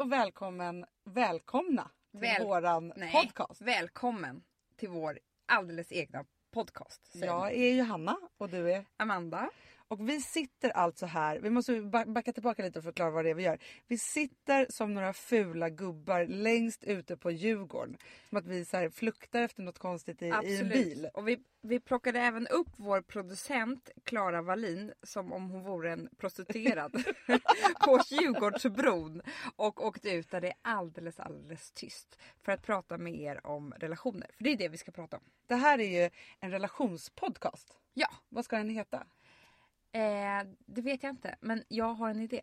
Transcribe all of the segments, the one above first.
och välkommen, välkomna till Väl- våran Nej, podcast. välkommen till vår alldeles egna podcast. Jag är Johanna och du är... Amanda. Och vi sitter alltså här, vi måste ba- backa tillbaka lite och förklara vad det är vi gör. Vi sitter som några fula gubbar längst ute på Djurgården. Som att vi så här fluktar efter något konstigt i, i en bil. Och vi, vi plockade även upp vår producent Klara Wallin som om hon vore en prostituerad på Djurgårdsbron och åkte ut där det är alldeles alldeles tyst för att prata med er om relationer. För det är det vi ska prata om. Det här är ju en relationspodcast. Ja, Vad ska den heta? Eh, det vet jag inte men jag har en idé.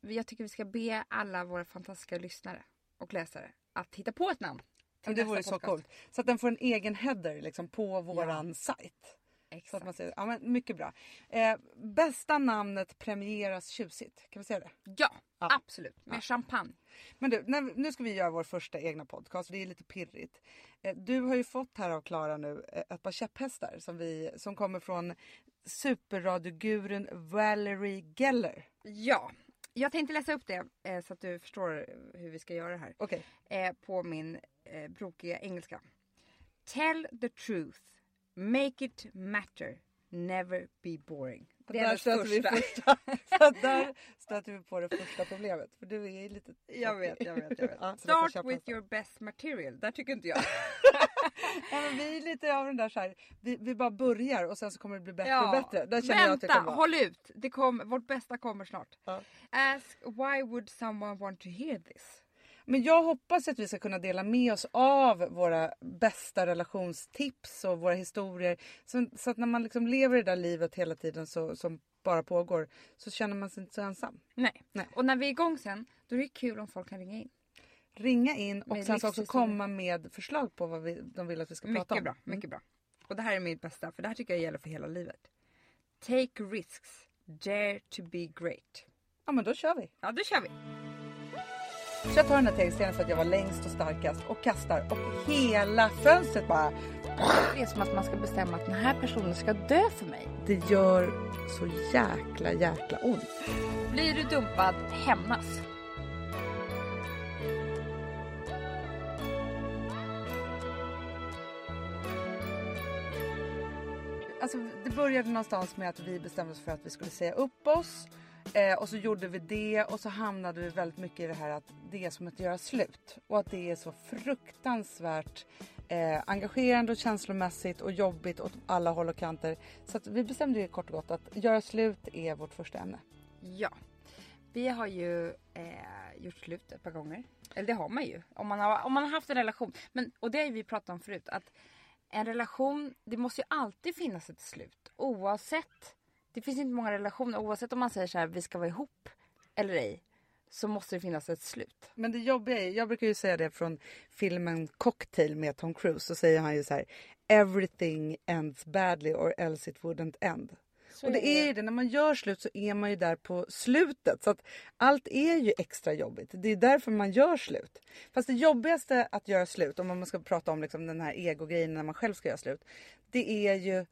Jag tycker vi ska be alla våra fantastiska lyssnare och läsare att hitta på ett namn. till Ja, det vore så coolt. Så att den får en egen header liksom, på våran sajt. Så Exakt. att man säger, ja, men mycket bra. Eh, bästa namnet premieras tjusigt. Kan vi säga det? Ja, Ja. absolut. Med champagne. Men du, när, nu ska vi göra vår första egna podcast. Det är lite pirrigt. Eh, du har ju fått här av Klara nu eh, ett par käpphästar som, vi, som kommer från superradiogurun Valerie Geller. Ja, jag tänkte läsa upp det eh, så att du förstår hur vi ska göra det här. Okej. Eh, på min eh, brokiga engelska. Tell the truth. Make it matter. Never be boring. Det är där stöter vi första. så där stöter vi på det första problemet. För du är lite... Jag vet, jag vet, jag vet. Ja, Start with your best material. Där tycker inte jag. Ja, vi är lite av den där så här, vi, vi bara börjar och sen så kommer det bli bättre och Ja, bättre. Där känner jag att Vänta, jag vara. håll ut. Det kom, vårt bästa kommer snart. Ja. Ask why would someone want to hear this? Men jag hoppas att vi ska kunna dela med oss av våra bästa relationstips och våra historier. Så, så att när man liksom lever det där livet hela tiden så, som bara pågår så känner man sig inte så ensam. Nej. Nej. Och när vi är igång sen, då är det kul om folk kan ringa in. Ringa in och Med sen så också komma med förslag på vad vi, de vill att vi ska prata om. Mycket bra, mycket bra. Och det här är mitt bästa, för det här tycker jag gäller för hela livet. Take risks, dare to be great. Ja men då kör vi. Ja, då kör vi. Så jag tar den här tegelstenen för att jag var längst och starkast och kastar och hela fönstret bara. Det är som att man ska bestämma att den här personen ska dö för mig. Det gör så jäkla jäkla ont. Blir du dumpad, hämnas. Började någonstans med att vi bestämde oss för att vi skulle säga upp oss. Eh, och så gjorde vi det och så hamnade vi väldigt mycket i det här att det är som att göra slut. Och att det är så fruktansvärt eh, engagerande och känslomässigt och jobbigt åt alla håll och kanter. Så att vi bestämde ju kort och gott att göra slut är vårt första ämne. Ja. Vi har ju eh, gjort slut ett par gånger. Eller det har man ju. Om man har, om man har haft en relation. Men, och det har ju vi pratat om förut. Att en relation, det måste ju alltid finnas ett slut. Oavsett. Det finns inte många relationer. Oavsett om man säger så här, vi ska vara ihop eller ej. Så måste det finnas ett slut. Men det jobbiga är, jag brukar ju säga det från filmen Cocktail med Tom Cruise. Så säger han ju så här. Everything ends badly or else it wouldn't end. Så och det är ju det, när man gör slut så är man ju där på slutet. Så att allt är ju extra jobbigt. Det är därför man gör slut. Fast det jobbigaste att göra slut, om man ska prata om liksom den här ego-grejen när man själv ska göra slut. Det är ju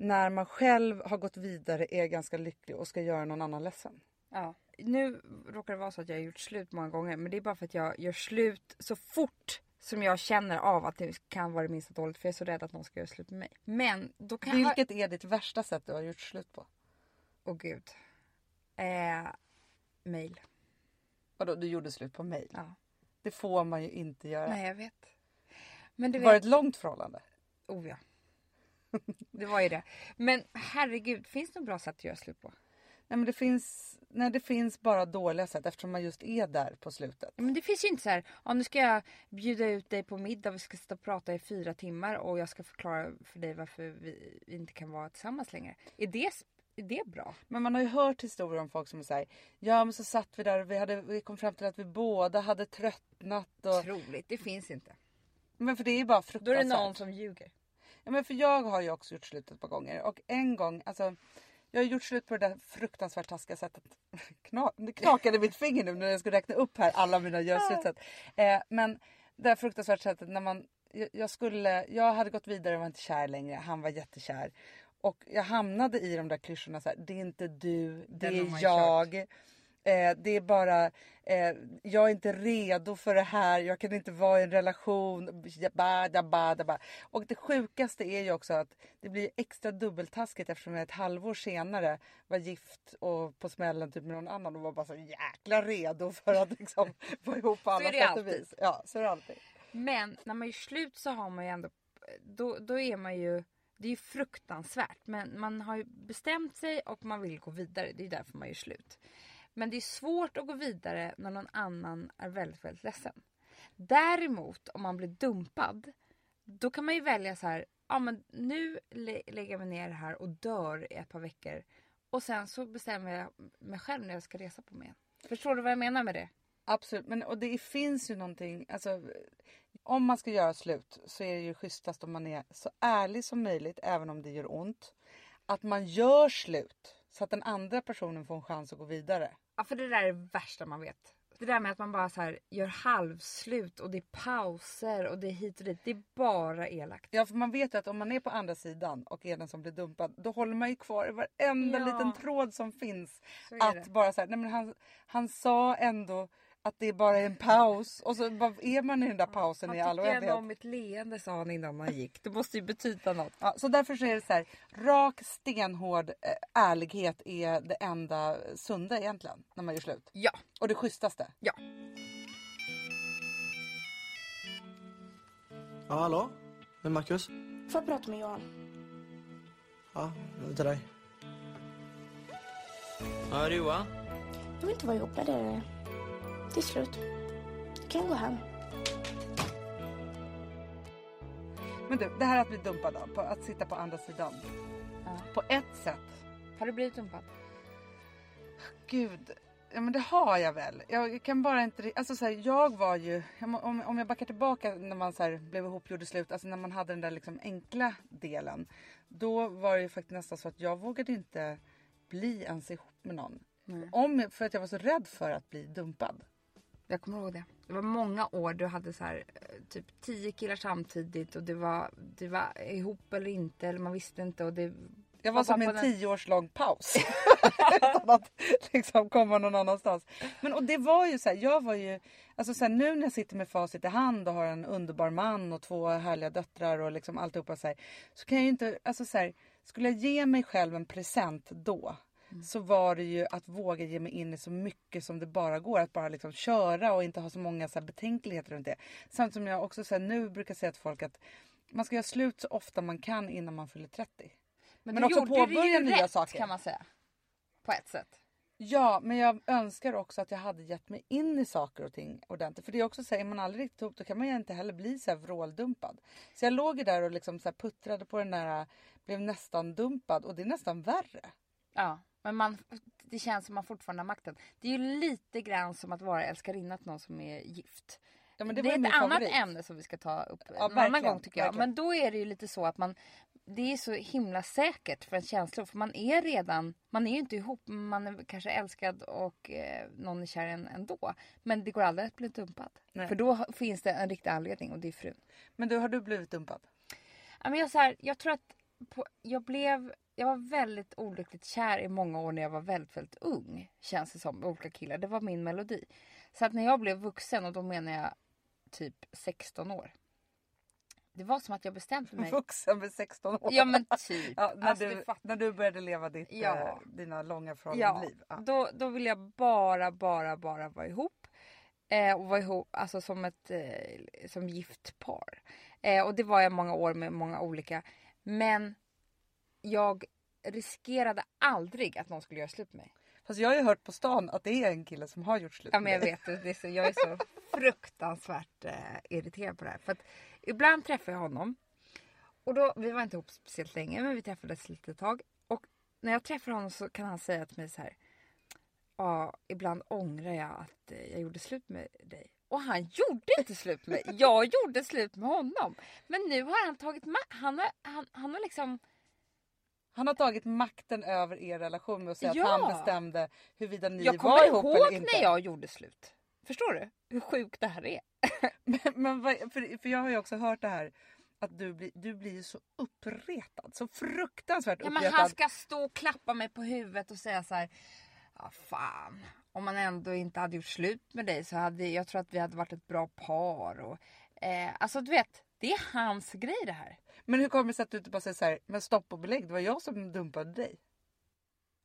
när man själv har gått vidare, är ganska lycklig och ska göra någon annan ledsen. Ja. Nu råkar det vara så att jag har gjort slut många gånger. Men det är bara för att jag gör slut så fort som jag känner av att det kan vara det minsta dåligt. För jag är så rädd att någon ska göra slut med mig. Men då kan jag... Vilket är ditt värsta sätt du har gjort slut på? Åh gud. Eh, mail. Vadå, du gjorde slut på mig? Ja. Det får man ju inte göra. Nej jag vet. Men du Var det vet. ett långt förhållande? Oh ja. Det var ju det. Men herregud, finns det något bra sätt att göra slut på? Nej men det finns, nej, det finns bara dåliga sätt eftersom man just är där på slutet. Men det finns ju inte så här, ja, nu ska jag bjuda ut dig på middag, vi ska sitta och prata i fyra timmar och jag ska förklara för dig varför vi inte kan vara tillsammans längre. Är det, är det bra? Men man har ju hört historier om folk som säger ja men så satt vi där och vi, hade, vi kom fram till att vi båda hade tröttnat. Och... Troligt, det finns inte. Men för det är bara Då är fruktansvärt. det någon som ljuger. Ja, men för jag har ju också gjort slut ett par gånger och en gång, alltså jag har gjort slut på det där fruktansvärt taskiga sättet. Kna, det knakade mitt finger nu när jag skulle räkna upp här alla mina görslutssätt. Eh, men det här fruktansvärt sättet när man, jag, jag skulle, jag hade gått vidare och var inte kär längre. Han var jättekär. Och jag hamnade i de där klyschorna så här, det är inte du, det Den är jag. Eh, det är bara, eh, jag är inte redo för det här, jag kan inte vara i en relation. Och det sjukaste är ju också att det blir extra dubbeltaskigt eftersom jag ett halvår senare var gift och på smällen typ med någon annan och var bara så jäkla redo för att liksom vara ihop på alla är sätt och vis. Ja, så är det alltid. Men när man gör slut så har man ju ändå, då, då är man ju, det är ju fruktansvärt. Men man har ju bestämt sig och man vill gå vidare. Det är därför man gör slut. Men det är svårt att gå vidare när någon annan är väldigt, väldigt ledsen. Däremot om man blir dumpad, då kan man ju välja så här, ja men nu lä- lägger jag mig ner här och dör i ett par veckor. Och sen så bestämmer jag mig själv när jag ska resa på mig igen. Förstår du vad jag menar med det? Absolut, men och det finns ju någonting, alltså om man ska göra slut så är det ju schysstast om man är så ärlig som möjligt även om det gör ont. Att man gör slut så att den andra personen får en chans att gå vidare. Ja för det där är det värsta man vet. Det där med att man bara så här gör halvslut och det är pauser och det är hit och dit. Det är bara elakt. Ja för man vet ju att om man är på andra sidan och är den som blir dumpad då håller man ju kvar i varenda Ja. liten tråd som finns. Så är Att det. bara så här, nej men han, han sa ändå att det är bara en paus och så är man i den där pausen Vad i all oändlighet. om mitt leende sa han innan han gick. Det måste ju betyda något. Ja, så därför så är det så här, rak stenhård eh, ärlighet är det enda sunda egentligen när man gör slut. Ja, Och det schysstaste. ja. Ja, hallå? Med Marcus? Får jag prata med Johan? Ja, över till dig. Ja, det är Johan. Jag vill inte vara ihop med dig. Det är slut. Du kan gå hem. Men du, det här att bli dumpad då, på att sitta på andra sidan. Ja. På ett sätt, Har du blivit dumpad? gud. Ja men det har jag väl. Jag kan bara inte... Alltså så här, jag var ju... Om, om- om jag backar tillbaka när man så här, blev ihop, gjorde slut. Alltså när man hade den där liksom enkla delen. Då var det ju faktiskt nästan så att jag vågade inte bli ens ihop med någon. Om, för att jag var så rädd för att bli dumpad. Jag kommer ihåg det. Det var många år du hade så här, eh, typ tio killar samtidigt och det var, det var ihop eller inte eller man visste inte och det Jag var som en den- tioårslång paus. Utan att liksom komma någon annanstans. Men och det var ju så här, jag var ju, alltså så här, nu när jag sitter med facit i hand och har en underbar man och två härliga döttrar och liksom alltihopa så här. Så kan jag ju inte, alltså så här, skulle jag ge mig själv en present då. Så var det ju att våga ge mig in i så mycket som det bara går. Att bara liksom köra och inte ha så många så här betänkligheter runt det. Samt som jag också så här, nu brukar säga till folk att man ska göra slut så ofta man kan innan man fyller 30. Men du också påbörja nya rätt, saker. kan man säga. På ett sätt. Ja, men jag önskar också att jag hade gett mig in i saker och ting ordentligt. För det är också så här, är man aldrig riktigt ihop då kan man ju inte heller bli så här vråldumpad. Så jag låg ju där och liksom så puttrade på den där, blev nästan dumpad och det är nästan värre. Ja, men man, det känns som man fortfarande har makten. Det är ju lite grann som att vara älskarinna till någon som är gift. Ja, det, det, är ett annat favorit. ämne som vi ska ta upp Ja, en annan gång tycker jag. verkligen. Men då är det ju lite så att man det är så himla säkert för en känsla för man är redan, man är ju inte ihop, men man är kanske älskad och eh, någon är kär en ändå. Men det går aldrig att bli dumpad. Nej. För då finns det en riktig anledning och det är frun. Men du, har du blivit dumpad? Ja, men jag, så här, jag tror att på, jag blev jag var väldigt olyckligt kär i många år när jag var väldigt, väldigt ung. Känns det som, olika killar. Det var min melodi. Så att när jag blev vuxen, och då menar jag typ 16 år. Det var som att jag bestämde mig. Vuxen med 16 år. Ja men typ. Ja, när, Alltså, du, när du började leva ditt, Ja. eh, dina långa Ja, förhållandenliv. Ja. då, då vill jag bara, bara, bara vara ihop. Eh, och vara ihop alltså som ett eh, som gift par. Eh, och det var jag många år med många olika. Men jag riskerade aldrig att någon skulle göra slut med mig. Fast jag har ju hört på stan att det är en kille som har gjort slut Ja men jag vet, det, det är så, jag är så fruktansvärt eh, irriterad på det här. För att ibland träffar jag honom. Och då, vi var inte ihop speciellt länge men vi träffades lite tag. Och när jag träffar honom så kan han säga till mig så här. Ja, ibland ångrar jag att eh, jag gjorde slut med dig. Och han gjorde inte slut med mig. Jag gjorde slut med honom. Men nu har han tagit ma- han har, han, han har liksom Han har tagit makten över er relation med att säga Ja. att han bestämde huruvida ni Jag var kommer ihop ihåg eller inte. när jag gjorde slut. Förstår du hur sjukt det här är? Men, men vad, för, för jag har ju också hört det här att du blir, du blir ju så uppretad. Så fruktansvärt Ja, men uppretad. han ska stå och klappa mig på huvudet och säga så här. Ja fan. Om man ändå inte hade gjort slut med dig så hade jag tror att vi hade varit ett bra par. Och, eh, alltså du vet, det är hans grej det här. Men hur kommer det sig att du inte bara säger så här, men stopp och belägg, det var jag som dumpade dig.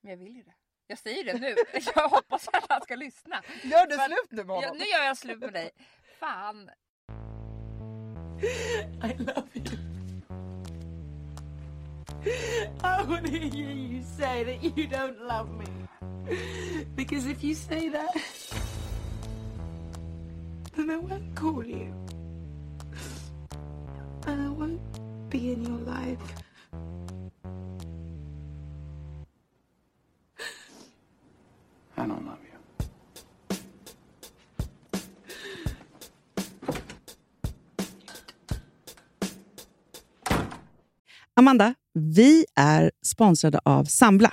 Men jag vill ju det. Jag säger det nu. Jag hoppas att han ska lyssna. Gör du slut nu med honom? nu gör jag slut med dig. Fan. I love you. To hear you say that you don't love me. Because if you say that, then I won't call you. And I won't be in your life. I don't love you. Amanda, vi är sponsrade av Sambla.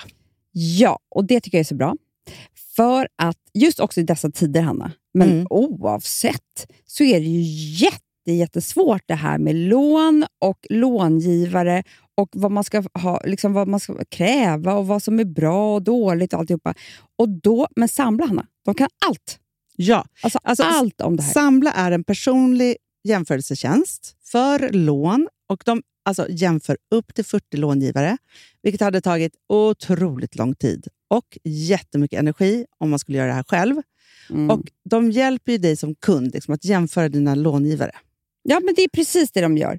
Ja, och det tycker jag är så bra. För att just också i dessa tider, Hanna, men Mm. oavsett, så är det ju jätte, jättesvårt det här med lån och långivare och vad man ska ha, liksom vad man ska kräva och vad som är bra och dåligt och alltihopa. Och då, men Sambla, Hanna, de kan allt. Ja, Alltså, Alltså, allt om det här. Sambla är en personlig jämförelsetjänst för lån och de alltså, jämför upp till 40 långivare, vilket hade tagit otroligt lång tid och jättemycket energi om man skulle göra det här själv. Mm. Och De hjälper ju dig som kund liksom, att jämföra dina långivare. Ja, men det är precis det de gör.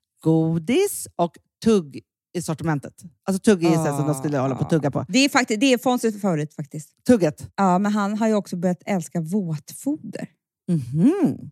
godis och tugg i sortimentet. Alltså tugg är ah. som de skulle hålla på att tugga på. Det är, faktiskt, det är Fonzies favorit faktiskt. Tugget. Ja, men han har ju också börjat älska våtfoder. Mhm.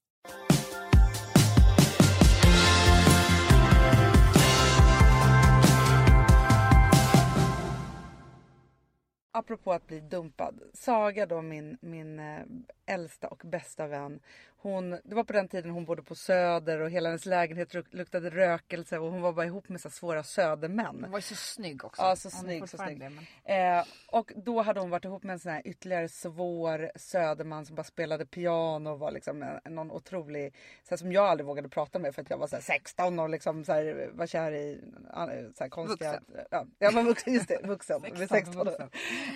Apropå att bli dumpad. Saga då min, min eh, äldsta och bästa vän hon, det var på den tiden hon bodde på Söder och hela hennes lägenhet luk- luktade rökelse och hon var bara ihop med så svåra södermän. Hon var ju så snygg också. Ja, så Hon snygg, så snygg. men- Eh, och då hade hon varit ihop med en sån här ytterligare svår söderman som bara spelade piano och var liksom en, någon otrolig, så här, som jag aldrig vågade prata med för att jag var så här 16 och liksom så här, var kär i så här konstiga... Ja, jag var vuxen, just det, vuxen. 16, 16, 16 vuxen.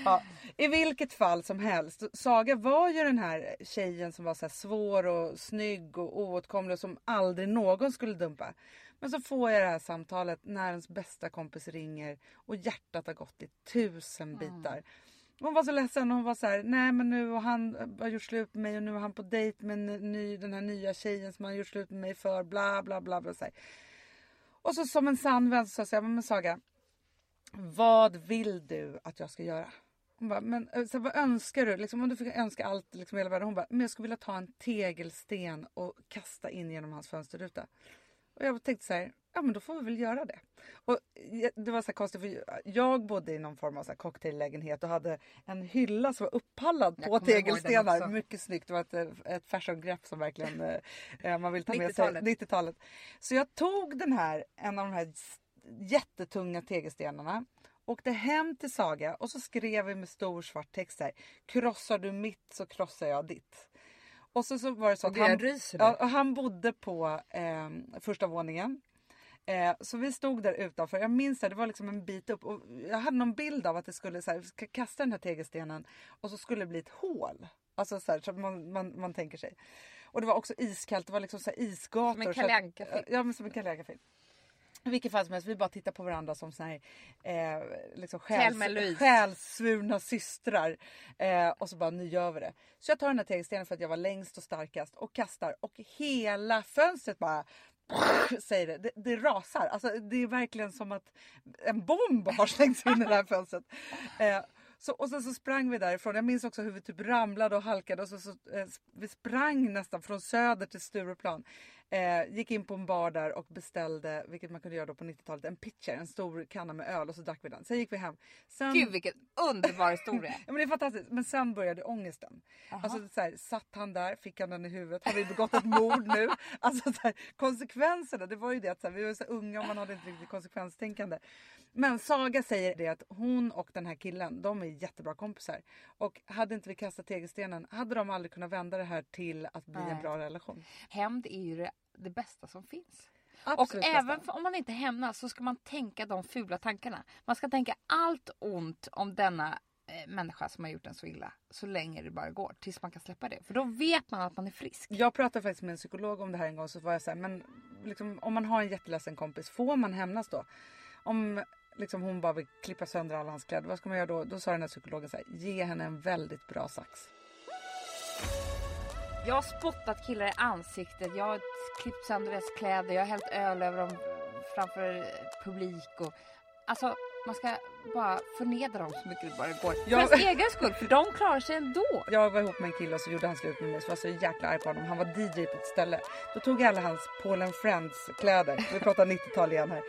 Ja, I vilket fall som helst, Saga var ju den här tjejen som var så svår och snygg och oåtkomlig och som aldrig någon skulle dumpa. Men så får jag det här samtalet när ens bästa kompis ringer och hjärtat har gått i tusen bitar. Hon var så ledsen och hon var så här, nej men nu har han har gjort slut med mig och nu är han på dejt med ny, den här nya tjejen som han har gjort slut med mig för bla bla bla. bla så här. Och så som en sann vän så sa jag, men Saga, vad vill du att jag ska göra? Hon bara, men eh, så här, vad önskar du? Liksom, om du fick önska allt liksom, i hela världen. Hon bara, men jag skulle vilja ta en tegelsten och kasta in genom hans fönsterruta. Och jag tänkte så här, ja men då får vi väl göra det. Och eh, det var så här konstigt för jag bodde i någon form av så cocktaillägenhet och hade en hylla som var uppallad Jag på tegelstenar. Mycket snyggt. Det var ett, eh, ett fashion-grepp som verkligen eh, man vill ta med sig. 90-talet. 90-talet. Så jag tog den här, en av de här jättetunga tegelstenarna Åkte hem till Saga och så skrev vi med stor svart text här. Krossar du mitt så krossar jag ditt. Och så, så var det så att han, ja, han bodde på eh, första våningen. Eh, så vi stod där utanför. Jag minns det, det var liksom en bit upp. Och jag hade någon bild av att det skulle så här, kasta den här tegelstenen och så skulle det bli ett hål. Alltså så här, så man, man, man tänker sig. Och det var också iskallt, det var liksom så här isgator. Som en Kalle Anka-film. Ja men som en Kalle Anka-film. I vilket fall som helst, vi bara tittar på varandra som såna här, eh, liksom själs, själssvurna systrar. Eh, och så bara, nu gör vi det. Så jag tar den här tegelstenen för att jag var längst och starkast och kastar och hela fönstret bara säger det. det. Det rasar. Alltså, det är verkligen som att en bomb har slängts in i det här fönstret. Eh, så, och sen så sprang vi därifrån. Jag minns också hur vi typ ramlade och halkade. Och så, så, eh, vi sprang nästan från Söder till Stureplan. Eh, gick in på en bar där och beställde, vilket man kunde göra då på 90-talet, en pitcher, en stor kanna med öl och så drack vi den. Sen gick vi hem. Sen, Gud vilken underbar historia. Ja, men det är fantastiskt. Men sen började ångesten. Alltså, så här, satt han där, fick han den i huvudet? Har vi begått ett mord nu? Alltså, så här, konsekvenserna, det var ju det att så här, vi var så unga och man hade inte riktigt konsekvenstänkande. Men Saga säger det att hon och den här killen, de är jättebra kompisar. Och hade inte vi kastat tegelstenen hade de aldrig kunnat vända det här till att bli en Nej. bra relation. Hämnd är ju det, det bästa som finns. Absolut och bästa. även om man inte hämnas så ska man tänka de fula tankarna. Man ska tänka allt ont om denna eh, människa som har gjort en så illa. Så länge det bara går. Tills man kan släppa det. För då vet man att man är frisk. Jag pratade faktiskt med en psykolog om det här en gång så var jag så här, men liksom, om man har en jätteledsen kompis, får man hämnas då? Om liksom, hon bara vill klippa sönder alla hans kläder, vad ska man göra då? Då sa den här psykologen så här, ge henne en väldigt bra sax. Jag har spottat killar i ansiktet. Jag har klippt sönder deras kläder. Jag har hällt öl över dem framför publik. Och, alltså man ska bara förnedra dem så mycket det bara går. För Jag- ens egen skull. För de klarar sig ändå. Jag var ihop med en kille och så gjorde han slut med mig så var så jäkla arg på honom. Han var DJ på ett ställe. Då tog jag alla hans Paul and Friends kläder. Vi pratar 90-tal igen här.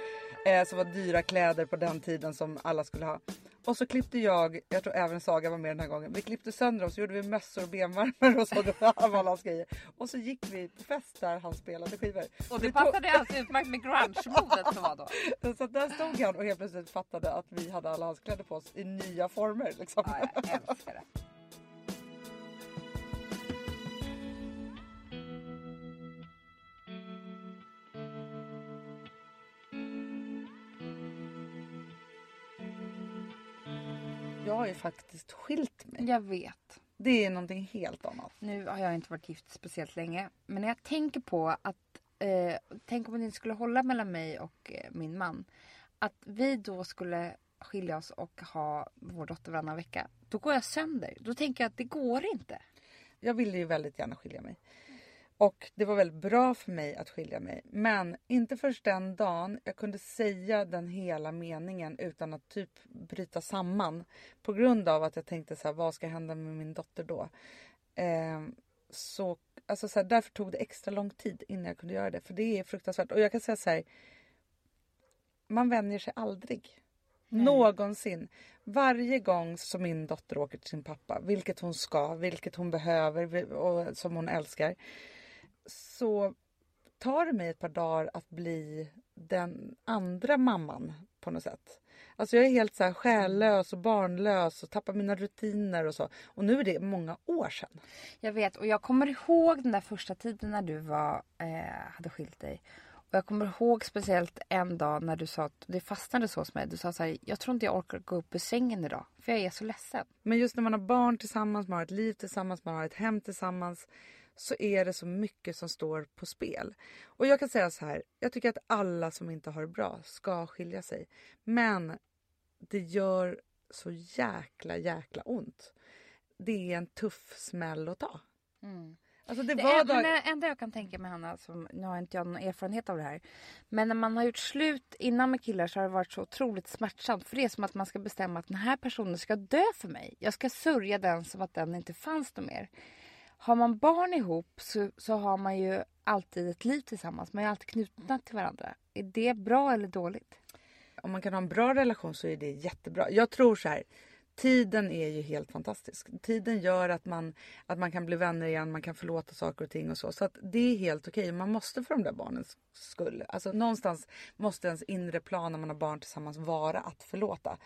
Eh, så var dyra kläder på den tiden som alla skulle ha. Och så klippte jag, jag tror även Saga var med den här gången. Vi klippte sönder dem så gjorde vi mössor och benvärmare och så av alla hans grejer. Och så gick vi på fest där han spelade skivor. Och det passade alldeles utmärkt med grunge-modet som var då. Så där stod han och helt plötsligt fattade att vi hade alla hans kläder på oss i nya former. Liksom. Ja, jag älskar det. Ju faktiskt skilt mig. Jag vet. Det är någonting helt annat. Nu har jag inte varit gift speciellt länge. Men när jag tänker på att... Eh, tänk om det inte skulle hålla mellan mig och eh, min man. Att vi då skulle skilja oss och ha vår dotter varannan vecka. Då går jag sönder. Då tänker jag att det går inte. Jag ville ju väldigt gärna skilja mig. Och det var väldigt bra för mig att skilja mig. Men inte först den dagen jag kunde säga den hela meningen utan att typ bryta samman. På grund av att jag tänkte så här, vad ska hända med min dotter då? Eh, så, alltså så här, därför tog det extra lång tid innan jag kunde göra det. För det är fruktansvärt. Och jag kan säga så här. Man vänjer sig aldrig. Någonsin. Varje gång som min dotter åker till sin pappa, vilket hon ska, vilket hon behöver och som hon älskar. Så tar det mig ett par dagar att bli den andra mamman på något sätt. Alltså jag är helt så här själlös och barnlös och tappar mina rutiner och så. Och nu är det många år sedan. Jag vet och jag kommer ihåg den där första tiden när du var, eh, hade skilt dig. Och jag kommer ihåg speciellt en dag när du sa att det fastnade så hos mig. Du sa så här, jag tror inte jag orkar gå upp ur sängen idag. För jag är så ledsen. Men just när man har barn tillsammans, man har ett liv tillsammans, man har ett hem tillsammans så är det så mycket som står på spel. Och jag kan säga så här, jag tycker att alla som inte har det bra ska skilja sig. Men det gör så jäkla, jäkla ont. Det är en tuff smäll att ta. Alltså det Det dag... enda jag kan tänka mig Hanna, som, nu har inte jag någon erfarenhet av det här. Men när man har gjort slut innan med killar så har det varit så otroligt smärtsamt. För det är som att man ska bestämma att den här personen ska dö för mig. Jag ska sörja den som att den inte fanns någon mer. Har man barn ihop så, så har man ju alltid ett liv tillsammans. Man är alltid knutna till varandra. Är det bra eller dåligt? Om man kan ha en bra relation så är det jättebra. Jag tror så här. Tiden är ju helt fantastisk. Tiden gör att man, att man kan bli vänner igen, man kan förlåta saker och ting och så. Så att det är helt okej. Man måste för de där barnens skull. Alltså någonstans måste ens inre plan när man har barn tillsammans vara att förlåta.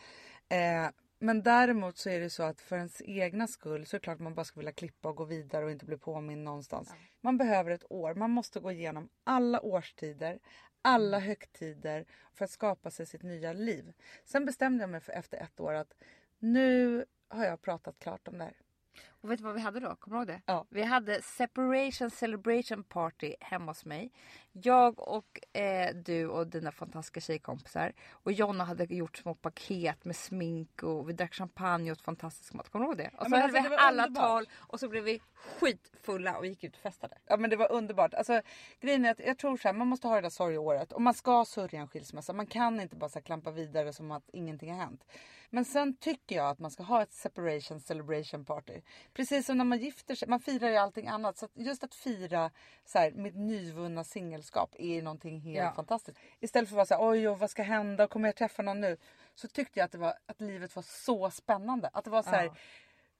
Eh, men däremot så är det så att för ens egna skull så är det klart man bara ska vilja klippa och gå vidare och inte bli påmind någonstans. Man behöver ett år. Man måste gå igenom alla årstider, alla högtider för att skapa sig sitt nya liv. Sen bestämde jag mig för efter ett år att nu har jag pratat klart om det här. Och vet du vad vi hade då? Kommer du ihåg det? Ja. Vi hade separation celebration party hemma hos mig. Jag och eh, du och dina fantastiska tjejkompisar. Och Jonna hade gjort små paket med smink och vi drack champagne och åt fantastisk mat. Kommer du ihåg det? Och så men hade alltså, vi alla underbart. tal och så blev vi skitfulla och gick ut och festade. Ja men det var underbart. Alltså, grejen är att jag tror så här, man måste ha det där sorgeåret och man ska sörja en skilsmässa. Man kan inte bara så här, klampa vidare som att ingenting har hänt. Men sen tycker jag att man ska ha ett separation celebration party. Precis som när man gifter sig. Man firar ju allting annat. Så att just att fira så här, mitt nyvunna singelskap är någonting helt Ja. fantastiskt. Istället för att vara så här, oj, oj vad ska hända? Kommer jag träffa någon nu? Så tyckte jag att, det var, att livet var så spännande. Att det var så här, Ja.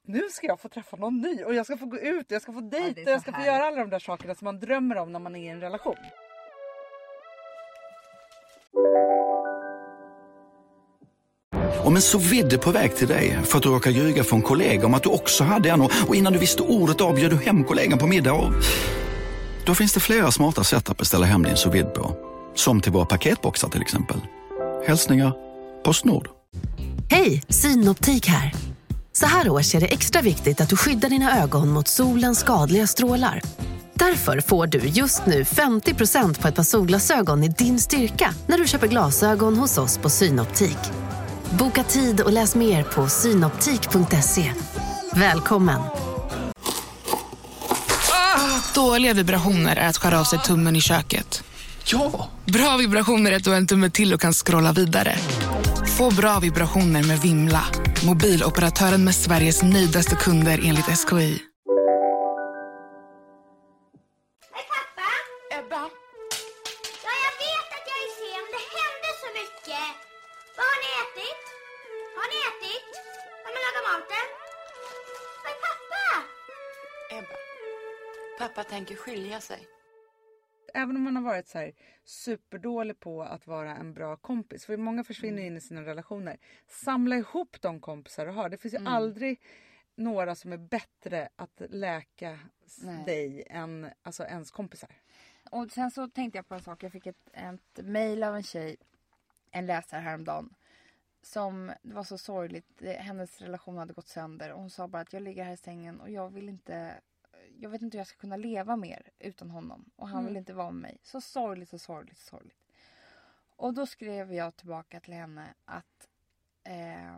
nu ska jag få träffa någon ny och jag ska få gå ut och jag ska få dejta är och jag ska få göra alla de där sakerna som man drömmer om när man är i en relation. Om en så vidde på väg till dig för att du råkar ljuga från kollega om att du också hade en och och innan du visste ordet av bjöd du hem kollegan på middag och... Då finns det flera smarta sätt att beställa hem din sous vide på. Som till våra paketboxar till exempel. Hälsningar Postnord. Hej, Synoptik här. Så här års är det extra viktigt att du skyddar dina ögon mot solens skadliga strålar. Därför får du just nu 50% på ett par solglasögon i din styrka när du köper glasögon hos oss på Synoptik. Boka tid och läs mer på synoptik.se. Välkommen! Dåliga vibrationer är att skära av sig tummen i köket. Ja! Bra vibrationer är att du har en tumme till och kan scrolla vidare. Få bra vibrationer med Vimla. Mobiloperatören med Sveriges nöjdaste kunder enligt SKI. Ni ätit? Vem har lagat maten? Var är pappa? Ebba, pappa tänker skilja sig. Även om man har varit så här superdålig på att vara en bra kompis. För många försvinner in i sina relationer. Samla ihop de kompisar du har. Det finns ju aldrig några som är bättre att läka Nej. dig än alltså, ens kompisar. Och sen så tänkte jag på en sak. Jag fick ett, ett mejl av en tjej, en läsare häromdagen. Som, det var så sorgligt. Det- Hennes relation hade gått sönder. Och hon sa bara att jag ligger här i sängen och jag vill inte... Jag vet inte hur jag ska kunna leva mer utan honom. Och han vill inte vara med mig. Så sorgligt, så sorgligt, så sorgligt. Och då skrev jag tillbaka till henne att... Eh,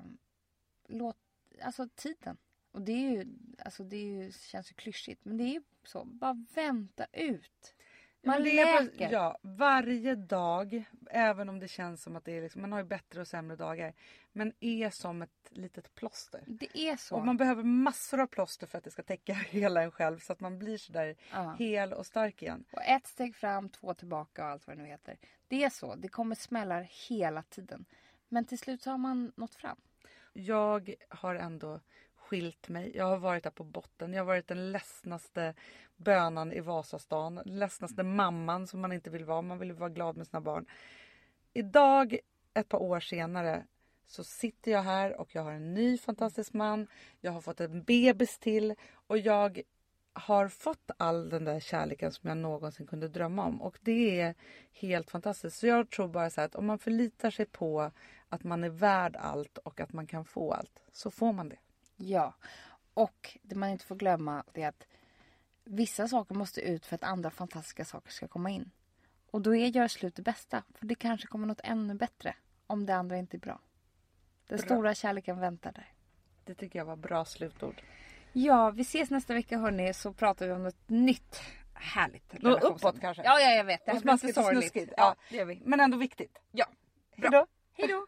låt... Alltså tiden. Och det är ju... Alltså det är ju, känns ju klyschigt. Men det är ju så. Bara vänta ut. Man läker. ja, varje dag, även om det känns som att det är liksom, man har ju bättre och sämre dagar. Men är som ett litet plåster. Det är så. Och man behöver massor av plåster för att det ska täcka hela en själv så att man blir sådär Ja. hel och stark igen. Och ett steg fram, två tillbaka och allt vad det nu heter. Det är så. Det kommer smällar hela tiden. Men till slut så har man nått fram. Jag har ändå skilt mig. Jag har varit där på botten. Jag har varit den ledsnaste bönan i Vasastan. Den ledsnaste mamman som man inte vill vara. Man vill vara glad med sina barn. Idag, ett par år senare, så sitter jag här och jag har en ny fantastisk man. Jag har fått en bebis till och jag har fått all den där kärleken som jag någonsin kunde drömma om. Och det är helt fantastiskt. Så jag tror bara så att om man förlitar sig på att man är värd allt och att man kan få allt, så får man det. Ja. Och det man inte får glömma är att vissa saker måste ut för att andra fantastiska saker ska komma in. Och då är gör slut det bästa. För det kanske kommer något ännu bättre om det andra inte är bra. Den Bra. stora kärleken väntar där. Det tycker jag var bra slutord. Ja, vi ses nästa vecka hörni så pratar vi om något nytt härligt. Något uppåt kanske? Ja, ja jag vet. Det här blir lite sorgligt. Ja, Ja. det gör vi. Men ändå viktigt. Ja. Hej då! Hej då!